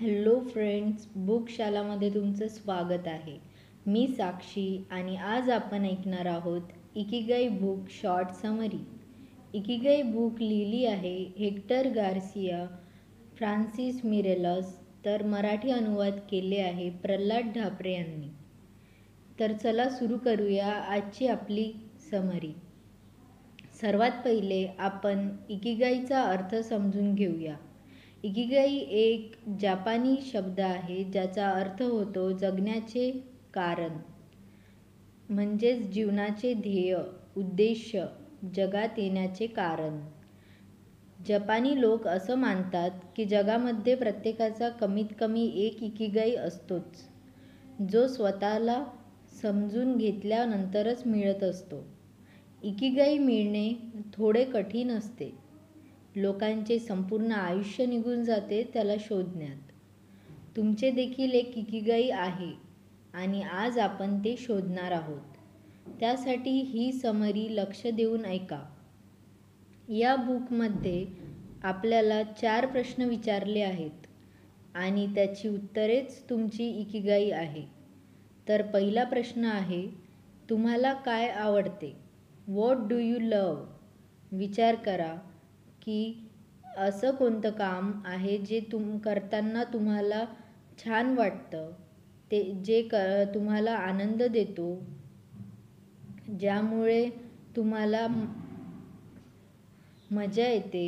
Hello friends बुकशालामध्ये तुमचं स्वागत आहे. मी साक्षी आणि आज आपण ऐकणार आहोत Ikigai book short summary Ikigai book लिहिली आहे हेक्टर गार्सिया फ्रान्सिस मिरेलस तर मराठी अनुवाद केले आहे प्रल्हाद ढापरे यांनी. तर चला सुरू करूया आजची आपली समरी सर्वात पहिले आपण इकिगाईचा अर्थ समजून घेऊया. इकिगाई एक जापानी शब्द आहे ज्याचा अर्थ होतो जगण्याचे कारण. म्हणजेच जीवनाचे ध्येय उद्देश जगात येण्याचे कारण. जपानी लोक असं मानतात की जगामध्ये प्रत्येकाचा कमीत कमी एक इकिगाई असतोच जो स्वतःला समजून घेतल्यानंतरच मिळत असतो. इकिगाई मिळणे थोडे कठीण असते. लोकांचे संपूर्ण आयुष्य निघून जाते त्याला शोधण्यात. तुमचे देखील एक इकिगाई आहे आणि आज आपण ते शोधणार आहोत. त्यासाठी ही समरी लक्ष देऊन ऐका. या बुकमध्ये आपल्याला चार प्रश्न विचारले आहेत आणि त्याची उत्तरेच तुमची इकिगाई आहे. तर पहिला प्रश्न आहे तुम्हाला काय आवडते? वॉट डू यू लव विचार करा. की असं कोणतं काम आहे जे तुम करताना तुम्हाला छान वाटतं? ते जे क तुम्हाला आनंद देतो ज्यामुळे तुम्हाला मजा येते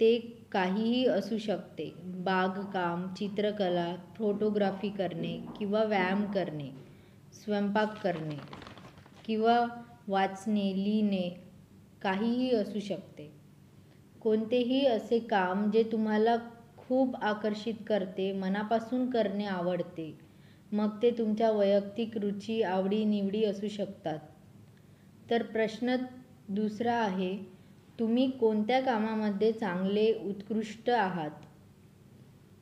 ते काहीही असू शकते. बागकाम चित्रकला फोटोग्राफी करणे किंवा व्यायाम करणे स्वयंपाक करणे किंवा वाचणे लिहिणे काहीही असू शकते. कोणतेही असे काम जे तुम्हाला खूप आकर्षित करते मनापासून करणे आवडते मग ते तुमच्या वैयक्तिक रुची आवडीनिवडी असू शकतात. तर प्रश्न दुसरा आहे तुम्ही कोणत्या कामामध्ये चांगले उत्कृष्ट आहात?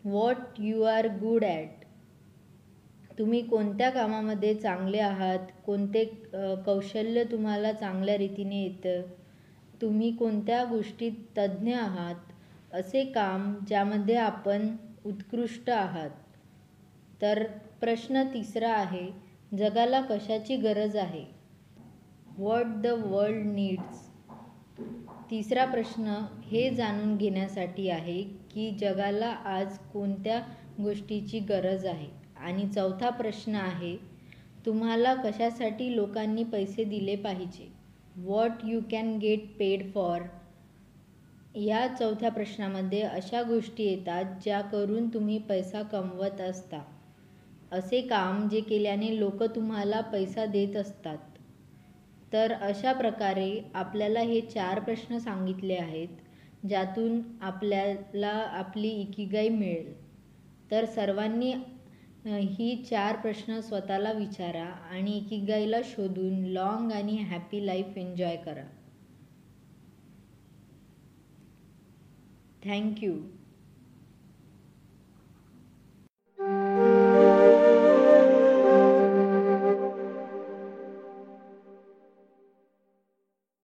What you are good at तुम्ही कोणत्या कामामध्ये चांगले आहात? कोणते कौशल्य तुम्हाला चांगल्या रीतीने येतं? तुम्ही कोणत्या गोष्टीत तज्ज्ञ आहात? असे काम ज्यामध्ये आपण उत्कृष्ट आहात. तर प्रश्न तिसरा आहे जगाला कशाची गरज आहे? व्हॉट द वर्ल्ड नीड्स तिसरा प्रश्न हे जाणून घेण्यासाठी आहे की जगाला आज कोणत्या गोष्टीची गरज आहे? आणि चौथा प्रश्न आहे तुम्हाला कशासाठी लोकांनी पैसे दिले पाहिजे? What you can get paid for या चौथ्या प्रश्नामध्ये अशा गोष्टी येतात ज्या करून तुम्ही पैसा कमवत असता. असे काम जे केल्याने लोक तुम्हाला पैसा देत असतात. तर अशा प्रकारे आपल्याला हे चार प्रश्न सांगितले आहेत ज्यातून आपल्याला आपली इकिगाई मिळेल. तर सर्वांनी ही चार प्रश्न स्वतःला विचारा आणि इकिगाईला शोधून लॉंग आणि हॅपी लाईफ एन्जॉय करा. Thank you